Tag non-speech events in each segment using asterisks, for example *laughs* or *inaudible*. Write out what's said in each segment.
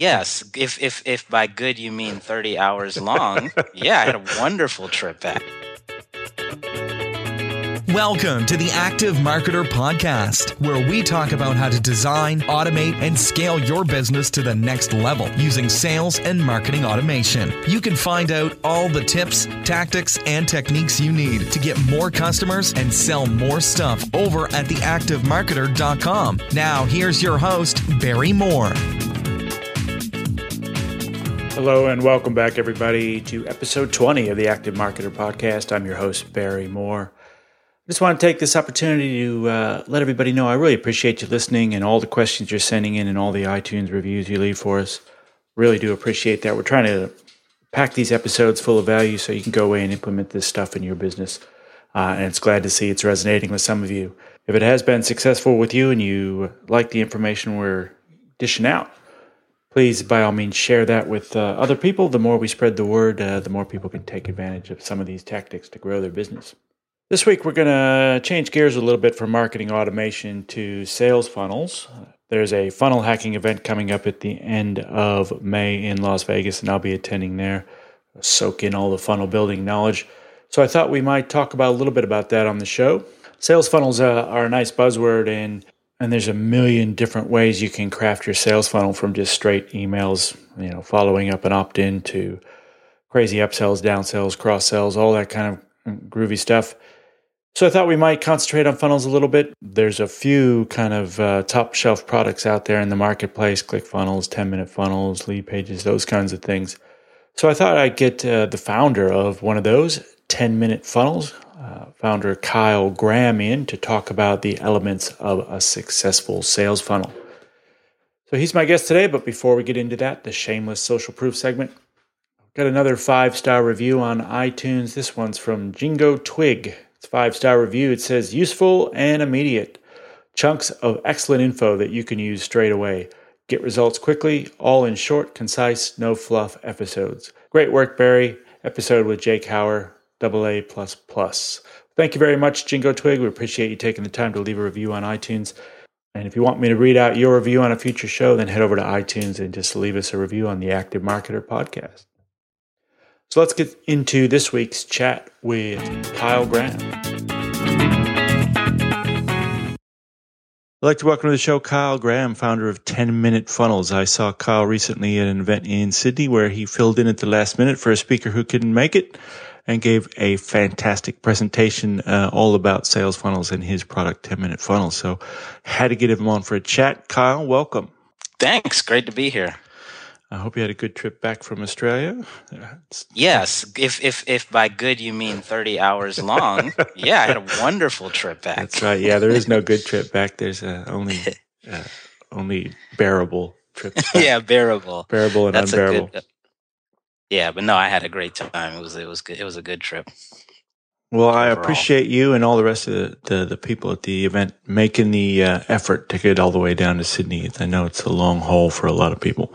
Yes, if if if by good you mean 30 hours long, *laughs* yeah, I had a wonderful trip back. Welcome to the Active Marketer Podcast, where we talk about how to design, automate, and scale your business to the next level using sales and marketing automation. You can find out all the tips, tactics, and techniques you need to get more customers and sell more stuff over at theactivemarketer.com. Now, here's your host, Barry Moore. Hello and welcome back, everybody, to episode 20 of the Active Marketer Podcast. I'm your host, Barry Moore. I just want to take this opportunity to uh, let everybody know I really appreciate you listening and all the questions you're sending in and all the iTunes reviews you leave for us. Really do appreciate that. We're trying to pack these episodes full of value so you can go away and implement this stuff in your business. Uh, and it's glad to see it's resonating with some of you. If it has been successful with you and you like the information we're dishing out, please, by all means, share that with uh, other people. The more we spread the word, uh, the more people can take advantage of some of these tactics to grow their business. This week, we're going to change gears a little bit from marketing automation to sales funnels. There's a funnel hacking event coming up at the end of May in Las Vegas, and I'll be attending there. Soak in all the funnel building knowledge. So I thought we might talk about a little bit about that on the show. Sales funnels uh, are a nice buzzword, and and there's a million different ways you can craft your sales funnel from just straight emails, you know, following up an opt in to crazy upsells, downsells, cross sells, all that kind of groovy stuff. So I thought we might concentrate on funnels a little bit. There's a few kind of uh, top shelf products out there in the marketplace click funnels, 10 minute funnels, lead pages, those kinds of things. So I thought I'd get uh, the founder of one of those 10 minute funnels, founder Kyle Graham in to talk about the elements of a successful sales funnel. So he's my guest today, but before we get into that, the shameless social proof segment. Got another five star review on iTunes. This one's from Jingo Twig. It's five star review. It says useful and immediate. Chunks of excellent info that you can use straight away. Get results quickly, all in short, concise, no fluff episodes. Great work, Barry. Episode with Jake Hauer double A plus plus. Thank you very much, Jingo Twig. We appreciate you taking the time to leave a review on iTunes. And if you want me to read out your review on a future show, then head over to iTunes and just leave us a review on the Active Marketer podcast. So let's get into this week's chat with Kyle Graham. I'd like to welcome to the show Kyle Graham, founder of 10 Minute Funnels. I saw Kyle recently at an event in Sydney where he filled in at the last minute for a speaker who couldn't make it and gave a fantastic presentation uh, all about sales funnels and his product 10 minute funnel. So had to get him on for a chat. Kyle, welcome. Thanks. Great to be here. I hope you had a good trip back from Australia. Yes, if if if by good you mean thirty hours long, *laughs* yeah, I had a wonderful trip back. That's right. Yeah, there is no good trip back. There's uh, only *laughs* uh, only bearable trips. Yeah, bearable, bearable and That's unbearable. Good, yeah, but no, I had a great time. It was it was good. It was a good trip. Well, I appreciate you and all the rest of the, the, the people at the event making the uh, effort to get all the way down to Sydney. I know it's a long haul for a lot of people.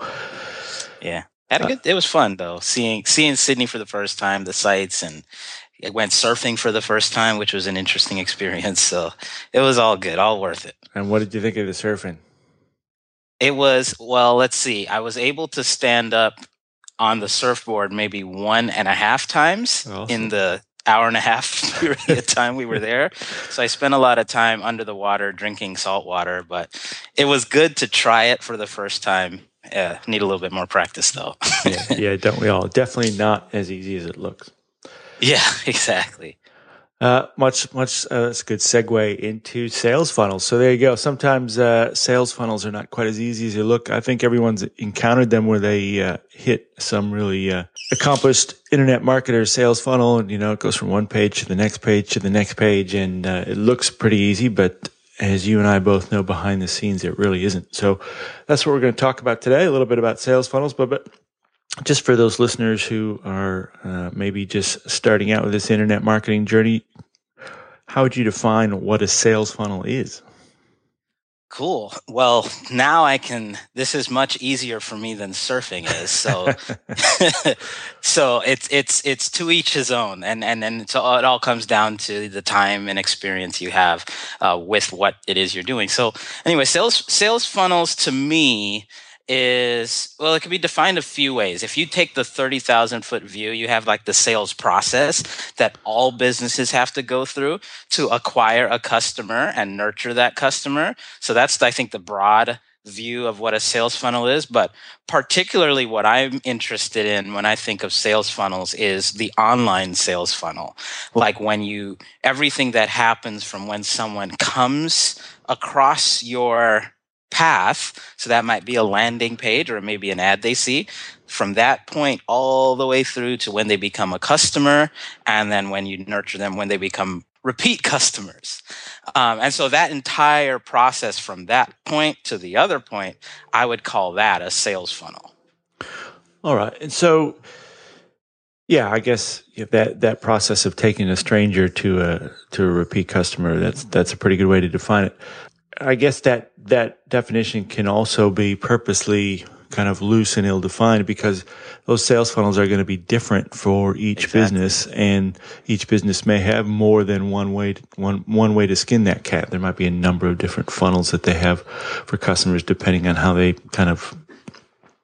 Yeah, had a uh, good. It was fun though, seeing seeing Sydney for the first time, the sights, and I went surfing for the first time, which was an interesting *laughs* experience. So it was all good, all worth it. And what did you think of the surfing? It was well. Let's see. I was able to stand up on the surfboard maybe one and a half times awesome. in the hour and a half *laughs* period of time we were there. So I spent a lot of time under the water drinking salt water, but it was good to try it for the first time. Yeah, need a little bit more practice though. yeah, yeah, don't we all? Definitely not as easy as it looks. *laughs* Yeah, exactly. Uh, much, much. Uh, that's a good segue into sales funnels. So there you go. Sometimes uh, sales funnels are not quite as easy as you look. I think everyone's encountered them where they uh, hit some really uh, accomplished internet marketer sales funnel, and you know it goes from one page to the next page to the next page, and uh, it looks pretty easy, but as you and I both know, behind the scenes, it really isn't. So that's what we're going to talk about today. A little bit about sales funnels, but but just for those listeners who are uh, maybe just starting out with this internet marketing journey, how would you define what a sales funnel is? Cool. Well, now I can. This is much easier for me than surfing is. So, *laughs* *laughs* so it's it's it's to each his own, and and and so it all comes down to the time and experience you have uh, with what it is you're doing. So, anyway, sales sales funnels to me is well it can be defined a few ways. If you take the 30,000 foot view you have like the sales process that all businesses have to go through to acquire a customer and nurture that customer. So that's i think the broad view of what a sales funnel is. But particularly what i'm interested in when i think of sales funnels is the online sales funnel. Like when you everything that happens from when someone comes across your path. So that might be a landing page or maybe an ad they see. From that point all the way through to when they become a customer, and then when you nurture them, when they become repeat *laughs* customers. Um, and so that entire process from that point to the other point, I would call that a sales funnel. All right. And so, yeah, I guess that that process of taking a stranger to a to a repeat customer that's that's a pretty good way to define it. I guess that that definition can also be purposely kind of loose and ill defined because those sales funnels are going to be different for each exactly. business and each business may have more than one way to, one one way to skin that cat there might be a number of different funnels that they have for customers depending on how they kind of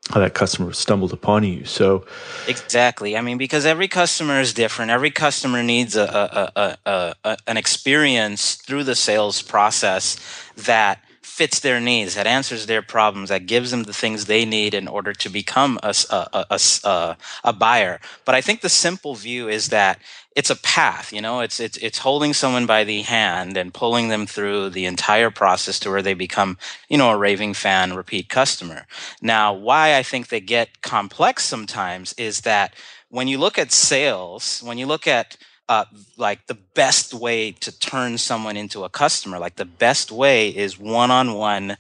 how that customer stumbled upon you. So exactly. I mean, because every customer is different. Every customer needs a, a, a, a, an experience through the sales process that fits their needs, that answers their problems, that gives them the things they need in order to become a, a, a, a, buyer. But I think the simple view is that it's a path you know it's it's it's holding someone by the hand and pulling them through the entire process to where they become you know a raving fan repeat customer now why i think they get complex sometimes is that when you look at sales when you look at uh, like the best way to turn someone into a customer like the best way is one-on-one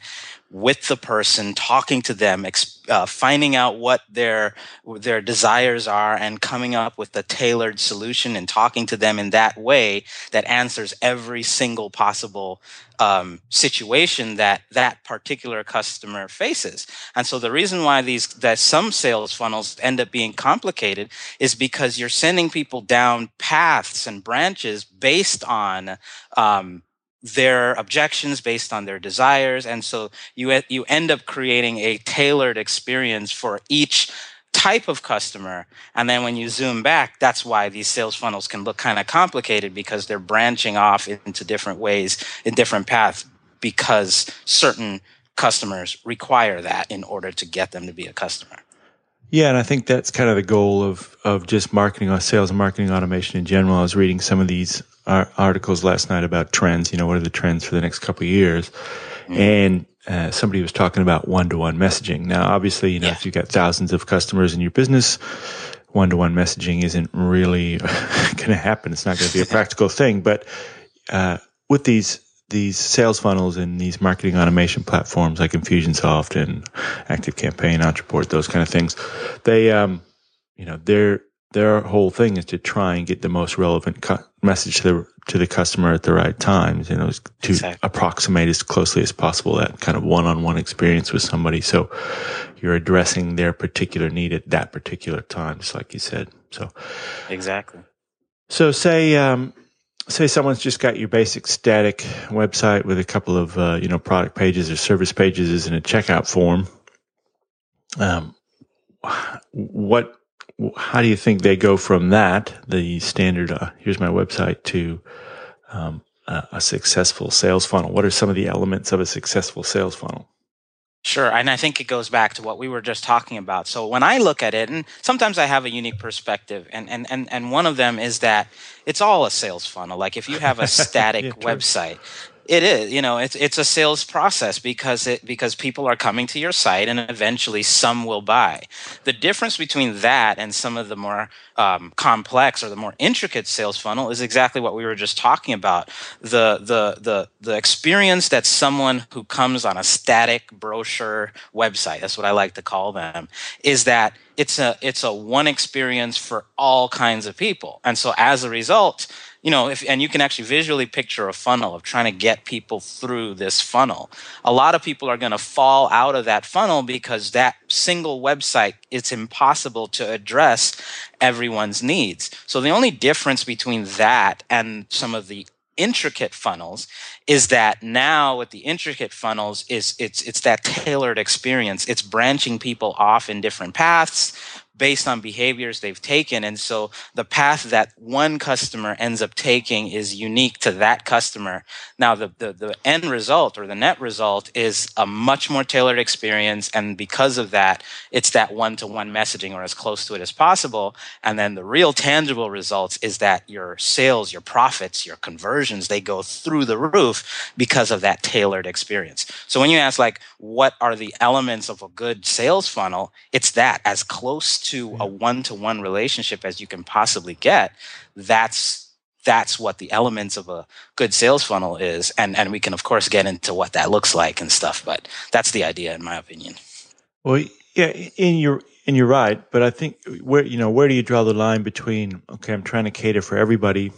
with the person, talking to them, uh, finding out what their their desires are, and coming up with a tailored solution, and talking to them in that way that answers every single possible um, situation that that particular customer faces. And so the reason why these that some sales funnels end up being complicated is because you're sending people down paths and branches based on um, their objections based on their desires and so you you end up creating a tailored experience for each type of customer and then when you zoom back that's why these sales funnels can look kind of complicated because they're branching off into different ways in different paths because certain customers require that in order to get them to be a customer yeah, and I think that's kind of the goal of of just marketing or sales and marketing automation in general. I was reading some of these articles last night about trends. You know, what are the trends for the next couple of years? Mm-hmm. And uh, somebody was talking about one to one messaging. Now, obviously, you know, yeah. if you've got thousands of customers in your business, one to one messaging isn't really *laughs* going to happen. It's not going to be a *laughs* practical thing. But uh, with these these sales funnels and these marketing automation platforms like Infusionsoft and ActiveCampaign, Ontraport, those kind of things, they, um, you know, their their whole thing is to try and get the most relevant cu- message to the to the customer at the right times. You know, to exactly. approximate as closely as possible that kind of one-on-one experience with somebody. So you're addressing their particular need at that particular time, just like you said. So exactly. So say um, say someone's just got your basic static website with a couple of uh, you know product pages or service pages and a checkout form. Um, what? How do you think they go from that, the standard? Uh, here's my website to um, a, a successful sales funnel. What are some of the elements of a successful sales funnel? Sure. And I think it goes back to what we were just talking about. So when I look at it, and sometimes I have a unique perspective, and, and, and, and one of them is that it's all a sales funnel. Like if you have a *laughs* static yeah, website, it is, you know, it's it's a sales process because it because people are coming to your site and eventually some will buy. The difference between that and some of the more um, complex or the more intricate sales funnel is exactly what we were just talking about. The the the the experience that someone who comes on a static brochure website, that's what I like to call them, is that it's a it's a one experience for all kinds of people. And so as a result, you know, if, and you can actually visually picture a funnel of trying to get people through this funnel. A lot of people are going to fall out of that funnel because that single website, it's impossible to address everyone's needs. So the only difference between that and some of the intricate funnels is that now with the intricate funnels is it's it's that tailored experience it's branching people off in different paths based on behaviors they've taken. And so the path that one customer ends up taking is unique to that customer. Now, the, the, the end result or the net result is a much more tailored experience. And because of that, it's that one to one messaging or as close to it as possible. And then the real tangible results is that your sales, your profits, your conversions, they go through the roof because of that tailored experience. So when you ask like, what are the elements of a good sales funnel? It's that as close to to a one to one relationship as you can possibly get, that's that's what the elements of a good sales funnel is. And and we can of course get into what that looks like and stuff but that's the idea in my opinion. Well yeah in your and you're right but i think where you know where do you draw the line between okay i'm trying to cater for everybody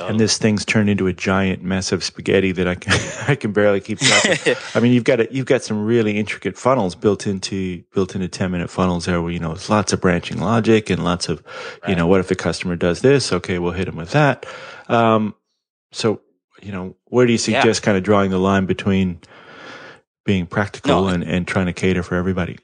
and this thing's turned into a giant mess of spaghetti that I can *laughs* I can barely keep track. of. *laughs* I mean, you've got a, you've got some really intricate funnels built into built into ten minute funnels there, where you know it's lots of branching logic and lots of right. you know what if the customer does this? Okay, we'll hit them with that. Um, so you know, where do you suggest yeah. kind of drawing the line between being practical no. and, and trying to cater for everybody?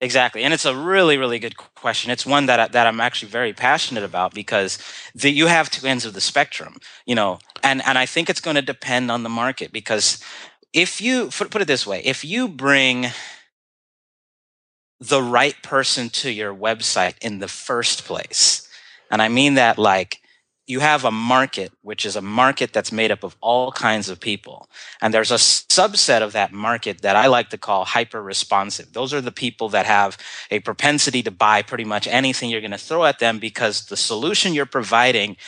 Exactly, and it's a really, really good question. It's one that I, that I'm actually very passionate about because the, you have two ends of the spectrum, you know, and and I think it's going to depend on the market because if you put it this way, if you bring the right person to your website in the first place, and I mean that like you have a market, which is a market that's made up of all kinds of people. And there's a subset of that market that I like to call hyper responsive. Those are the people that have a propensity to buy pretty much anything you're going to throw at them because the solution you're providing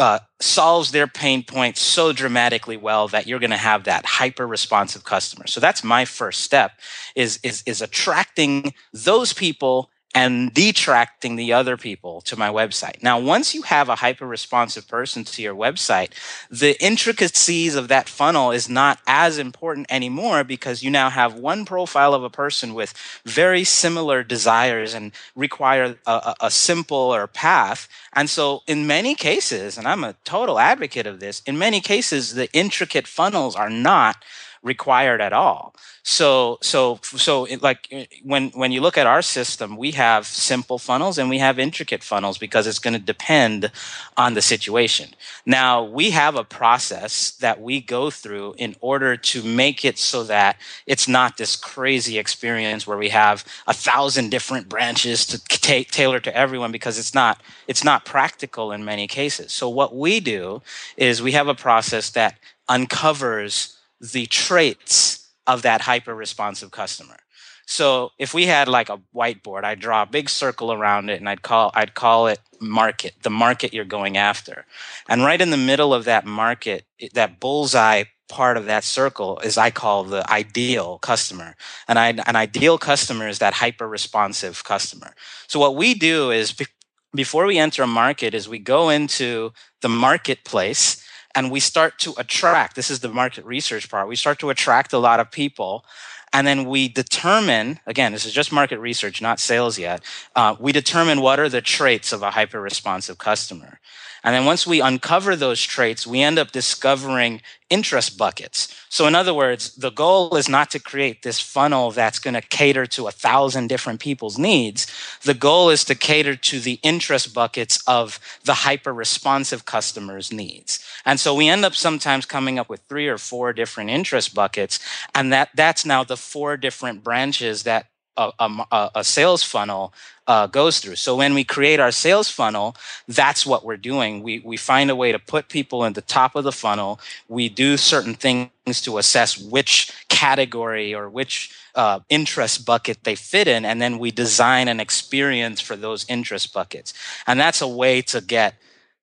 uh, solves their pain points so dramatically well that you're going to have that hyper responsive customer. So that's my first step is, is, is attracting those people and detracting the other people to my website. Now, once you have a hyper responsive person to your website, the intricacies of that funnel is not as important anymore because you now have one profile of a person with very similar desires and require a, a, simpler path. And so, in many cases, and I'm a total advocate of this, in many cases, the intricate funnels are not required at all. So, so, so, it, like eh, when when you look at our system, we have simple funnels and we have intricate funnels because it's going to depend on the situation. Now, we have a process that we go through in order to make it so that it's not this crazy experience where we have a thousand different branches to t- tailor to everyone because it's not it's not practical in many cases. So, what we do is we have a process that uncovers the traits of that hyper responsive customer. So if we had like a whiteboard, I'd draw a big circle around it and I'd call I'd call it market, the market you're going after. And right in the middle of that market, that bullseye part of that circle is I call the ideal customer. And I, an ideal customer is that hyper responsive customer. So what we do is be, before we enter a market is we go into the marketplace and we start to attract this is the market research part we start to attract a lot of people and then we determine again this is just market research not sales yet uh, we determine what are the traits of a hyper responsive customer and then once we uncover those traits, we end up discovering interest buckets. So, in other words, the goal is not to create this funnel that's going to cater to a thousand different people's needs. The goal is to cater to the interest buckets of the hyper responsive customers' needs. And so we end up sometimes coming up with three or four different interest buckets. And that, that's now the four different branches that a, a, a sales funnel uh, goes through. So when we create our sales funnel, that's what we're doing. We we find a way to put people in the top of the funnel. We do certain things to assess which category or which uh, interest bucket they fit in, and then we design an experience for those interest buckets. And that's a way to get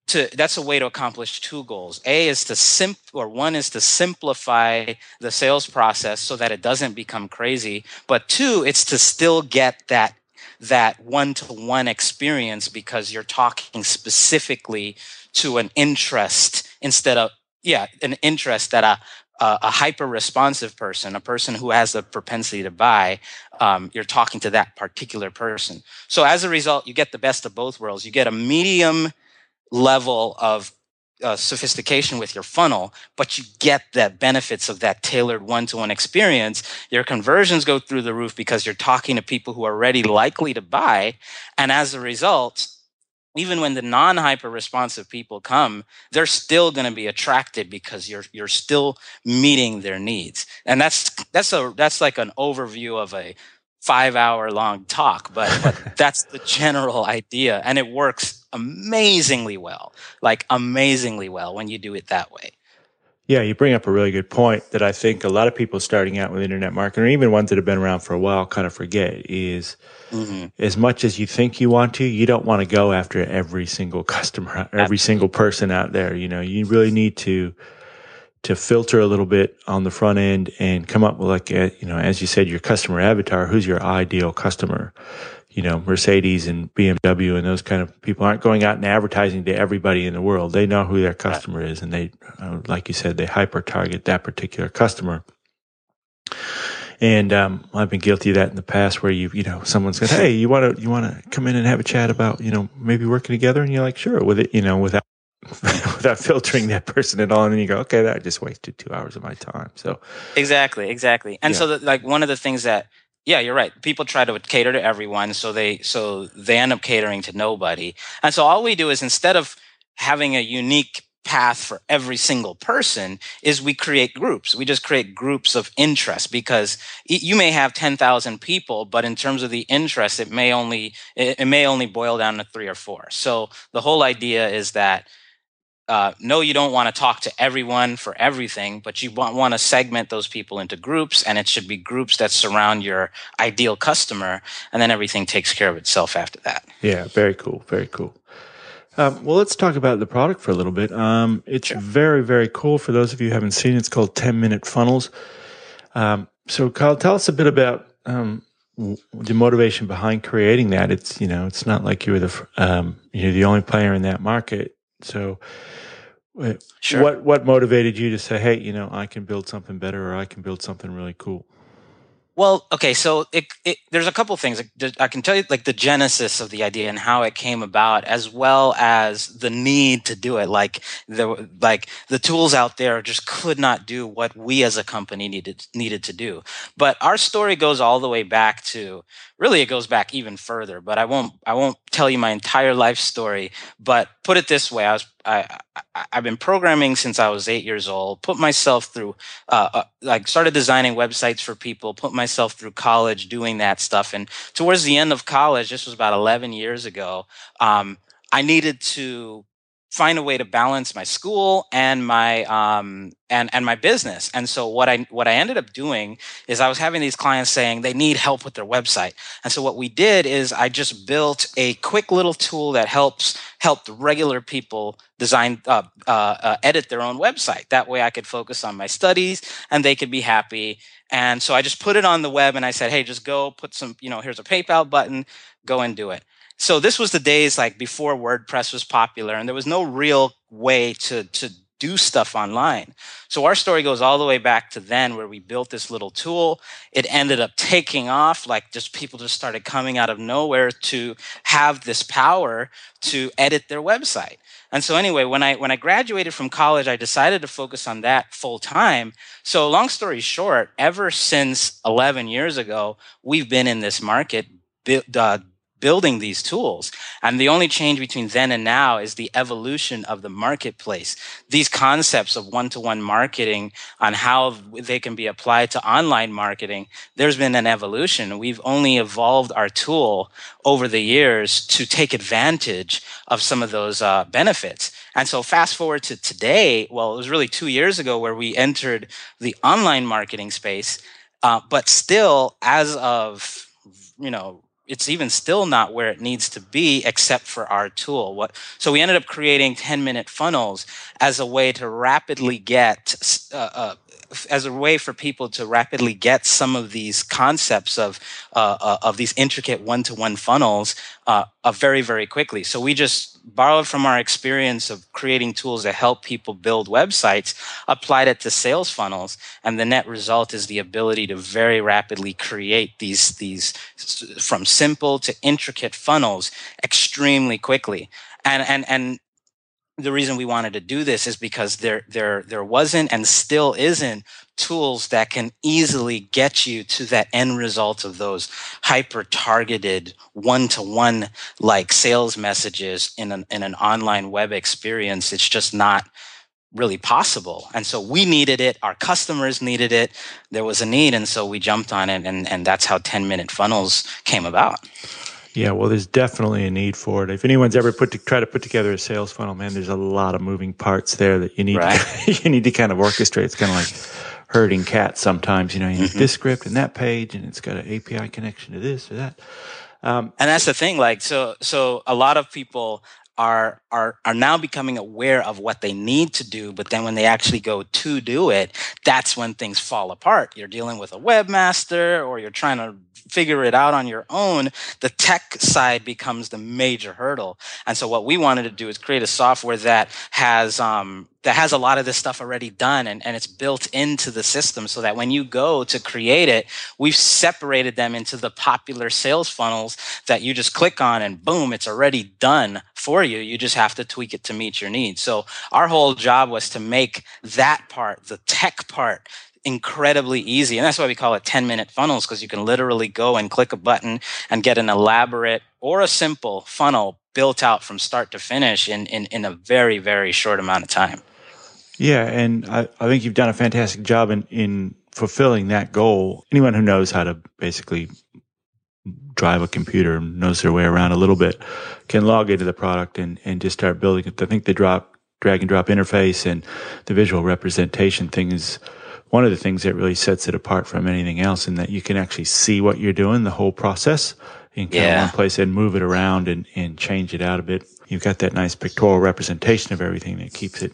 to that's a way to accomplish two goals. A is to simp or one is to simplify the sales process so that it doesn't become crazy. But two, it's to still get that that one-to-one experience because you're talking specifically to an interest instead of yeah, an interest that a a, a hyper responsive person, a person who has the propensity to buy, um, you're talking to that particular person. So as a result, you get the best of both worlds. You get a medium level of uh, sophistication with your funnel, but you get the benefits of that tailored one to one experience. Your conversions go through the roof because you're talking to people who are already likely to buy. And as a result, even when the non-hyper responsive people come they're still going to be attracted because you're you're still meeting their needs and that's that's a that's like an overview of a five hour long talk but, but *laughs* that's the general idea and it works amazingly well like amazingly well when you do it that way yeah, you bring up a really good point that I think a lot of people starting out with internet marketing, or even ones that have been around for a while, kind of forget is mm-hmm. as much as you think you want to, you don't want to go after every single *laughs* customer, every single person out there. You know, you really need to to filter a little bit on the front end and come up with like a, you know, as you said, your customer avatar. Who's your ideal customer? You know, Mercedes and BMW and those kind of people aren't going out and advertising to everybody in the world. They know who their customer is and they, uh, like you said, they hyper target that particular customer. And, um, I've been guilty of that in the past where you, you know, someone said, Hey, you want to, you want to come in and have a chat about, you know, maybe working together? And you're like, sure, with it, you know, without, *laughs* without filtering that person at all. And then you go, okay, that just wasted two hours of my time. So exactly, exactly. And yeah. so the, like one of the things that, yeah, you're right. People try to cater to everyone, so they so they end up catering to nobody. And so all we do is instead of having a unique path for every single person is we create groups. We just create groups of interest because you may have 10,000 people, but in terms of the interest, it may only, it may only boil down to three or four. So the whole idea is that uh, no, you don't want to talk to everyone for everything, but you want, want to segment those people into groups, and it should be groups that surround your ideal customer, and then everything takes care of itself after that. Yeah, very cool, very cool. Um, well, let's talk about the product for a little bit. Um, it's sure. very, very cool. For those of you who haven't seen it, it's called 10 Minute Funnels. Um, so, Kyle, tell us a bit about um, the motivation behind creating that. It's you know, it's not like you were the um, you're the only player in that market. So, uh, Sure. What what motivated you to say, "Hey, you know, I can build something better, or I can build something really cool"? Well, okay, so it, it, there's a couple things I can tell you, like the genesis of the idea and how it came about, as well as the need to do it. Like the like the tools out there just could not do what we as a company needed needed to do. But our story goes all the way back to really it goes back even further. But I won't I won't tell you my entire life story. But put it this way: I was I, I have been programming since I was eight years old. Put myself through uh, uh, like started designing websites for people. Put myself through college doing that stuff. And towards the end of college, this was about eleven years ago. Um, I needed to find a way to balance my school and my um, and and my business. And so what I what I ended up doing is I was having these clients saying they need help with their website. And so what we did is I just built a quick little tool that helps helped regular people design uh, uh, uh, edit their own website. That way I could focus on my studies and they could be happy. And so I just put it on the web and I said, hey, just go put some, you know, here's a PayPal button, go and do it so this was the days like before WordPress was popular, and there was no real way to to do stuff online. So our story goes all the way back to then where we built this little tool. It ended up taking off, like just people just started coming out of nowhere to have this power to edit their website. And so anyway, when I when I graduated from college, I decided to focus on that full time. So long story short, ever since 11 years ago, we've been in this market uh, building these tools. And the only change between then and now is the evolution of the marketplace. These concepts of one to one marketing on how they can be applied to online marketing, there's been an evolution. We've only evolved our tool over the years to take advantage of some of those uh, benefits. And so fast forward to today, well, it was really two years ago where we entered the online marketing space. Uh, but still, as of you know it's even still not where it needs to be except for our tool. What so we ended up creating 10 minute funnels as a way to rapidly get uh, uh, as a way for people to rapidly get some of these concepts of uh, uh of these intricate one-to-one funnels uh, uh, very very quickly. So we just borrowed from our experience of creating tools that help people build websites, applied it to sales funnels, and the net result is the ability to very rapidly create these these from simple to intricate funnels extremely quickly. And and and the reason we wanted to do this is because there there there wasn't and still isn't tools that can easily get you to that end result of those hyper targeted one to one like sales messages in an in an online web experience. It's just not really possible. And so we needed it. Our customers needed it. There was a need and so we jumped on it and and that's how 10 minute funnels came about yeah, well, there's definitely a need for it. If anyone's ever put to try to put together a sales funnel, man, there's a lot of moving parts there that you need right. to, *laughs* you need to kind of orchestrate. It's kind of like herding cats sometimes. You know, you mm-hmm. this script and that page, and it's got an API connection to this or that. Um, and that's the thing. Like, so so a lot of people are are are now becoming aware of what they need to do but then when they actually go to do it that's when things fall apart you're dealing with a webmaster or you're trying to figure it out on your own, the tech side becomes the major hurdle. And so what we wanted to do is create a software that has um, that has a lot of this stuff already done and, and it's built into the system so that when you go to create it, we've separated them into the popular sales funnels that you just click on and boom, it's already done for you. You just have to tweak it to meet your needs. So our whole job was to make that part, the tech part, incredibly easy. And that's why we call it 10 minute funnels, because you can literally go and click a button and get an elaborate or a simple funnel built out from start to finish in, in, in a very, very short amount of time. Yeah. And I, I think you've done a fantastic job in, in fulfilling that goal. Anyone who knows how to basically drive a computer knows their way around a little bit can log into the product and, and just start building it. I think the drop drag and drop interface and the visual representation thing is one of the things that really sets it apart from anything else in that you can actually see what you're doing, the whole process in kind yeah. of one place and move it around and, and change it out a bit. You've got that nice pictorial representation of everything that keeps it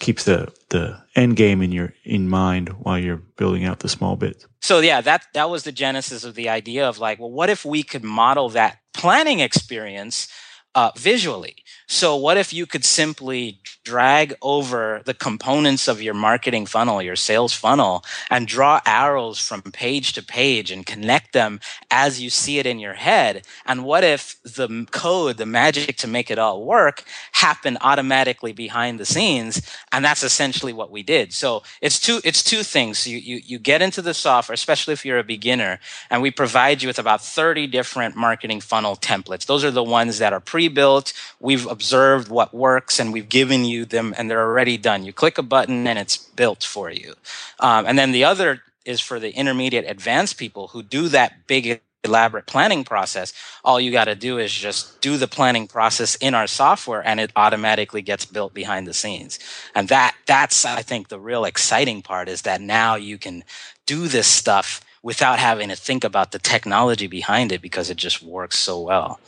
keeps the the end game in your in mind while you're building out the small bits. So yeah, that that was the genesis of the idea of like, well, what if we could model that planning experience uh, visually? So what if you could simply drag over the components of your marketing funnel, your sales funnel, and draw arrows from page to page and connect them as you see it in your head? And what if the code, the magic to make it all work, happened automatically behind the scenes? And that's essentially what we did. So it's two, it's two things. You, you, you get into the software, especially if you're a beginner, and we provide you with about 30 different marketing funnel templates. Those are the ones that are pre-built. We've observed what works and we've given you them and they're already done. You click a button and it's built for you. Um, and then the other is for the intermediate advanced people who do that big elaborate planning process all you got to do is just do the planning process in our software and it automatically gets built behind the scenes and that that's i think the real exciting part is that now you can do this stuff without having to think about the technology behind it because it just works so well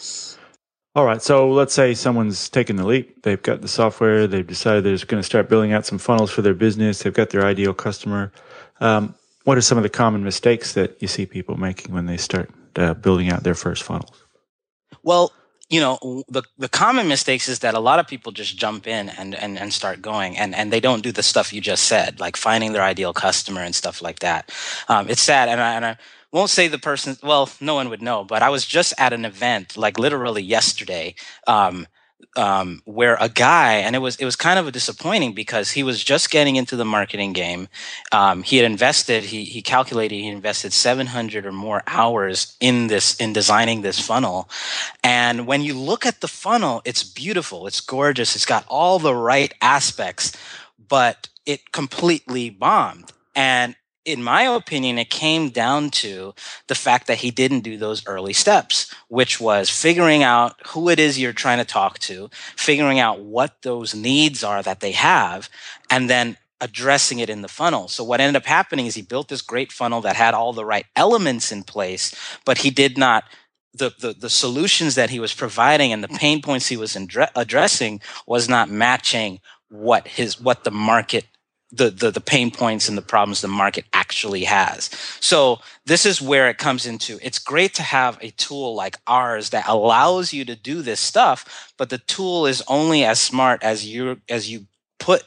all right. So let's say someone's taken the leap. They've got the software. They've decided they're going to start building out some funnels for their business. They've got their ideal customer. Um, what are some of the common mistakes that you see people making when they start uh, building out their first funnels? Well, you know the the common mistakes is that a lot of people just jump in and and, and start going and and they don't do the stuff you just said like finding their ideal customer and stuff like that um, it's sad and I, and I won't say the person well no one would know but i was just at an event like literally yesterday um, um, where a guy and it was it was kind of a disappointing because he was just getting into the marketing game. Um, he had invested he, he calculated he invested 700 or more hours in this in designing this funnel. And when you look at the funnel it's beautiful it's gorgeous it's got all the right aspects but it completely bombed. And in my opinion, it came down to the fact that he didn't do those early steps, which was figuring out who it is you're trying to talk to, figuring out what those needs are that they have, and then addressing it in the funnel. So what ended up happening is he built this great funnel that had all the right elements in place, but he did not the, the, the solutions that he was providing and the pain points he was addressing was not matching what his what the market the, the, the pain points and the problems the market actually has. So this is where it comes into it's great to have a tool like ours that allows you to do this stuff, but the tool is only as smart as you as you put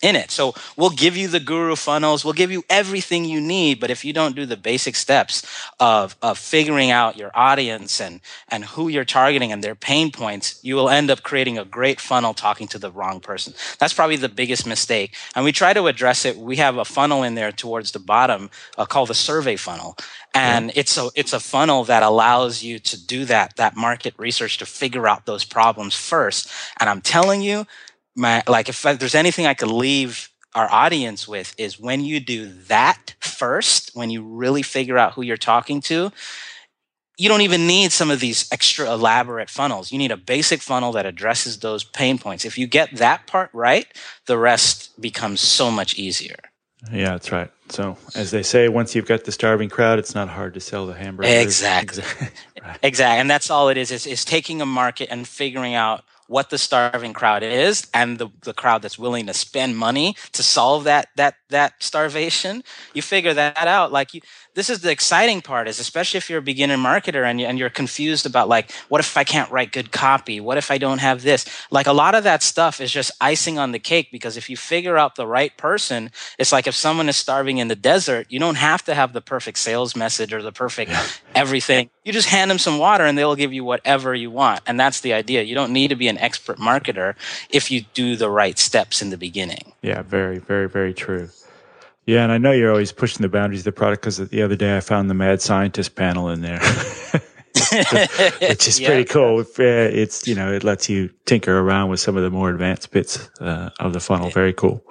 in it. So we'll give you the guru funnels, we'll give you everything you need, but if you don't do the basic steps of of figuring out your audience and and who you're targeting and their pain points, you will end up creating a great funnel talking to the wrong person. That's probably the biggest mistake. And we try to address it. We have a funnel in there towards the bottom uh, called the survey funnel. And it's a it's a funnel that allows you to do that that market research to figure out those problems first. And I'm telling you, my like if there's anything I could leave our audience with is when you do that first, when you really figure out who you're talking to, you don't even need some of these extra elaborate funnels. You need a basic funnel that addresses those pain points. If you get that part right, the rest becomes so much easier. Yeah, that's right. So, as they say, once you've got the starving crowd, it's not hard to sell the hamburgers. Exactly. *laughs* right. Exactly. And that's all it is, is, is taking a market and figuring out what the starving crowd is and the, the crowd that's willing to spend money to solve that that that starvation you figure that out. Like you this is the exciting part is especially if you're a beginner marketer and, you, and you're confused about like what if i can't write good copy? What if i don't have this? Like a lot of that stuff is just icing on the cake because if you figure out the right person it's like if someone is starving in the desert you don't have to have the perfect sales message or the perfect everything. You just hand them some water and they'll give you whatever you want. And that's the idea. You don't need to be an expert marketer if you do the right steps in the beginning. Yeah very very very true yeah, and I know you're always pushing the boundaries of the product because the other day I found the mad scientist panel in there, *laughs* which is yeah. pretty cool. It's you know it lets you tinker around with some of the more advanced bits uh, of the funnel. Very cool.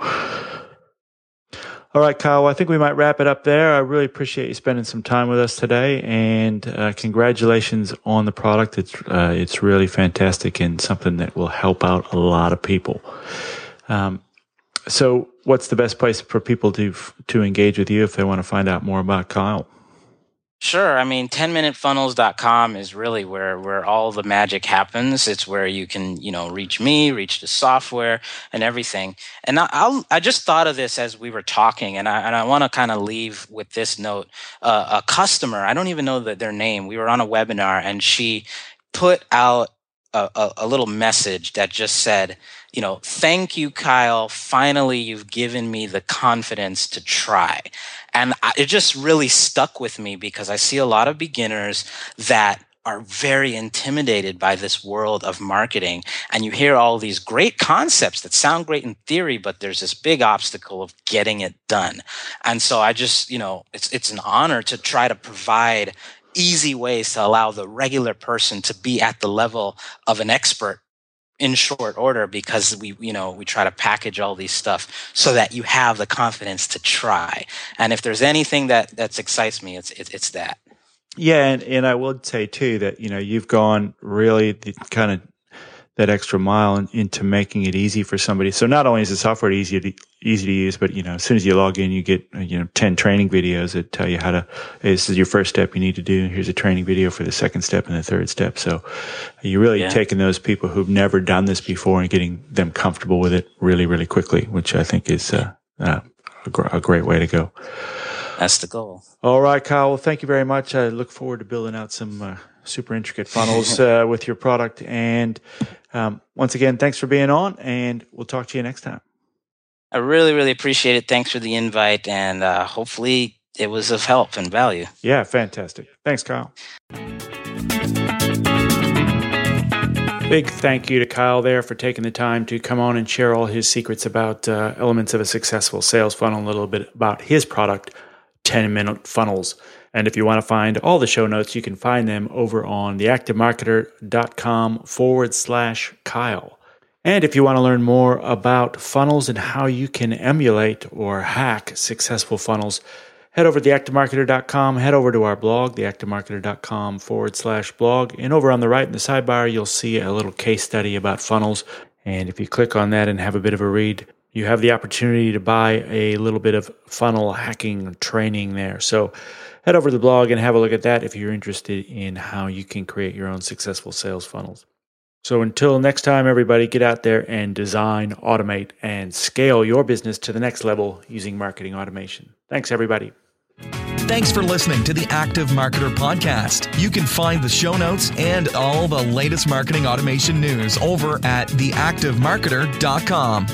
All right, Kyle. I think we might wrap it up there. I really appreciate you spending some time with us today, and uh, congratulations on the product. It's uh, it's really fantastic and something that will help out a lot of people. Um, so, what's the best place for people to to engage with you if they want to find out more about Kyle? Sure. I mean, 10minutefunnels.com is really where, where all the magic happens. It's where you can, you know, reach me, reach the software and everything. And I, I'll, I just thought of this as we were talking and I, and I want to kind of leave with this note. Uh, a customer, I don't even know the, their name. We were on a webinar and she put out a, a, a little message that just said, you know, thank you, Kyle. Finally, you've given me the confidence to try. And I, it just really stuck with me because I see a lot of beginners that are very intimidated by this world of marketing. And you hear all these great concepts that sound great in theory, but there's this big obstacle of getting it done. And so I just, you know, it's, it's an honor to try to provide easy ways to allow the regular person to be at the level of an expert in short order because we you know we try to package all these stuff so that you have the confidence to try. And if there's anything that that excites me it's it's, it's that. Yeah and, and i would say too that you know you've gone really the kind of that extra mile in, into making it easy for somebody. So not only is the software easy to easy to use, but you know, as soon as you log in, you get you know ten training videos that tell you how to. This is your first step you need to do. Here's a training video for the second step and the third step. So you're really yeah. taking those people who've never done this before and getting them comfortable with it really, really quickly, which I think is uh, uh, a, gr- a great way to go. That's the goal. All right, Kyle. Well, thank you very much. I look forward to building out some uh, super intricate funnels uh, with your product. And um, once again, thanks for being on, and we'll talk to you next time. I really, really appreciate it. Thanks for the invite, and uh, hopefully it was of help and value. Yeah, fantastic. Thanks, Kyle. Big thank you to Kyle there for taking the time to come on and share all his secrets about uh, elements of a successful sales funnel, a little bit about his product, 10 minute funnels. And if you want to find all the show notes, you can find them over on theactivemarketer.com forward slash Kyle. And if you want to learn more about funnels and how you can emulate or hack successful funnels, head over to theactivemarketer.com, head over to our blog, theactivemarketer.com forward slash blog. And over on the right in the sidebar, you'll see a little case study about funnels. And if you click on that and have a bit of a read, you have the opportunity to buy a little bit of funnel hacking training there. So head over to the blog and have a look at that if you're interested in how you can create your own successful sales funnels. So until next time, everybody, get out there and design, automate, and scale your business to the next level using marketing automation. Thanks, everybody. Thanks for listening to the Active Marketer Podcast. You can find the show notes and all the latest marketing automation news over at theactivemarketer.com.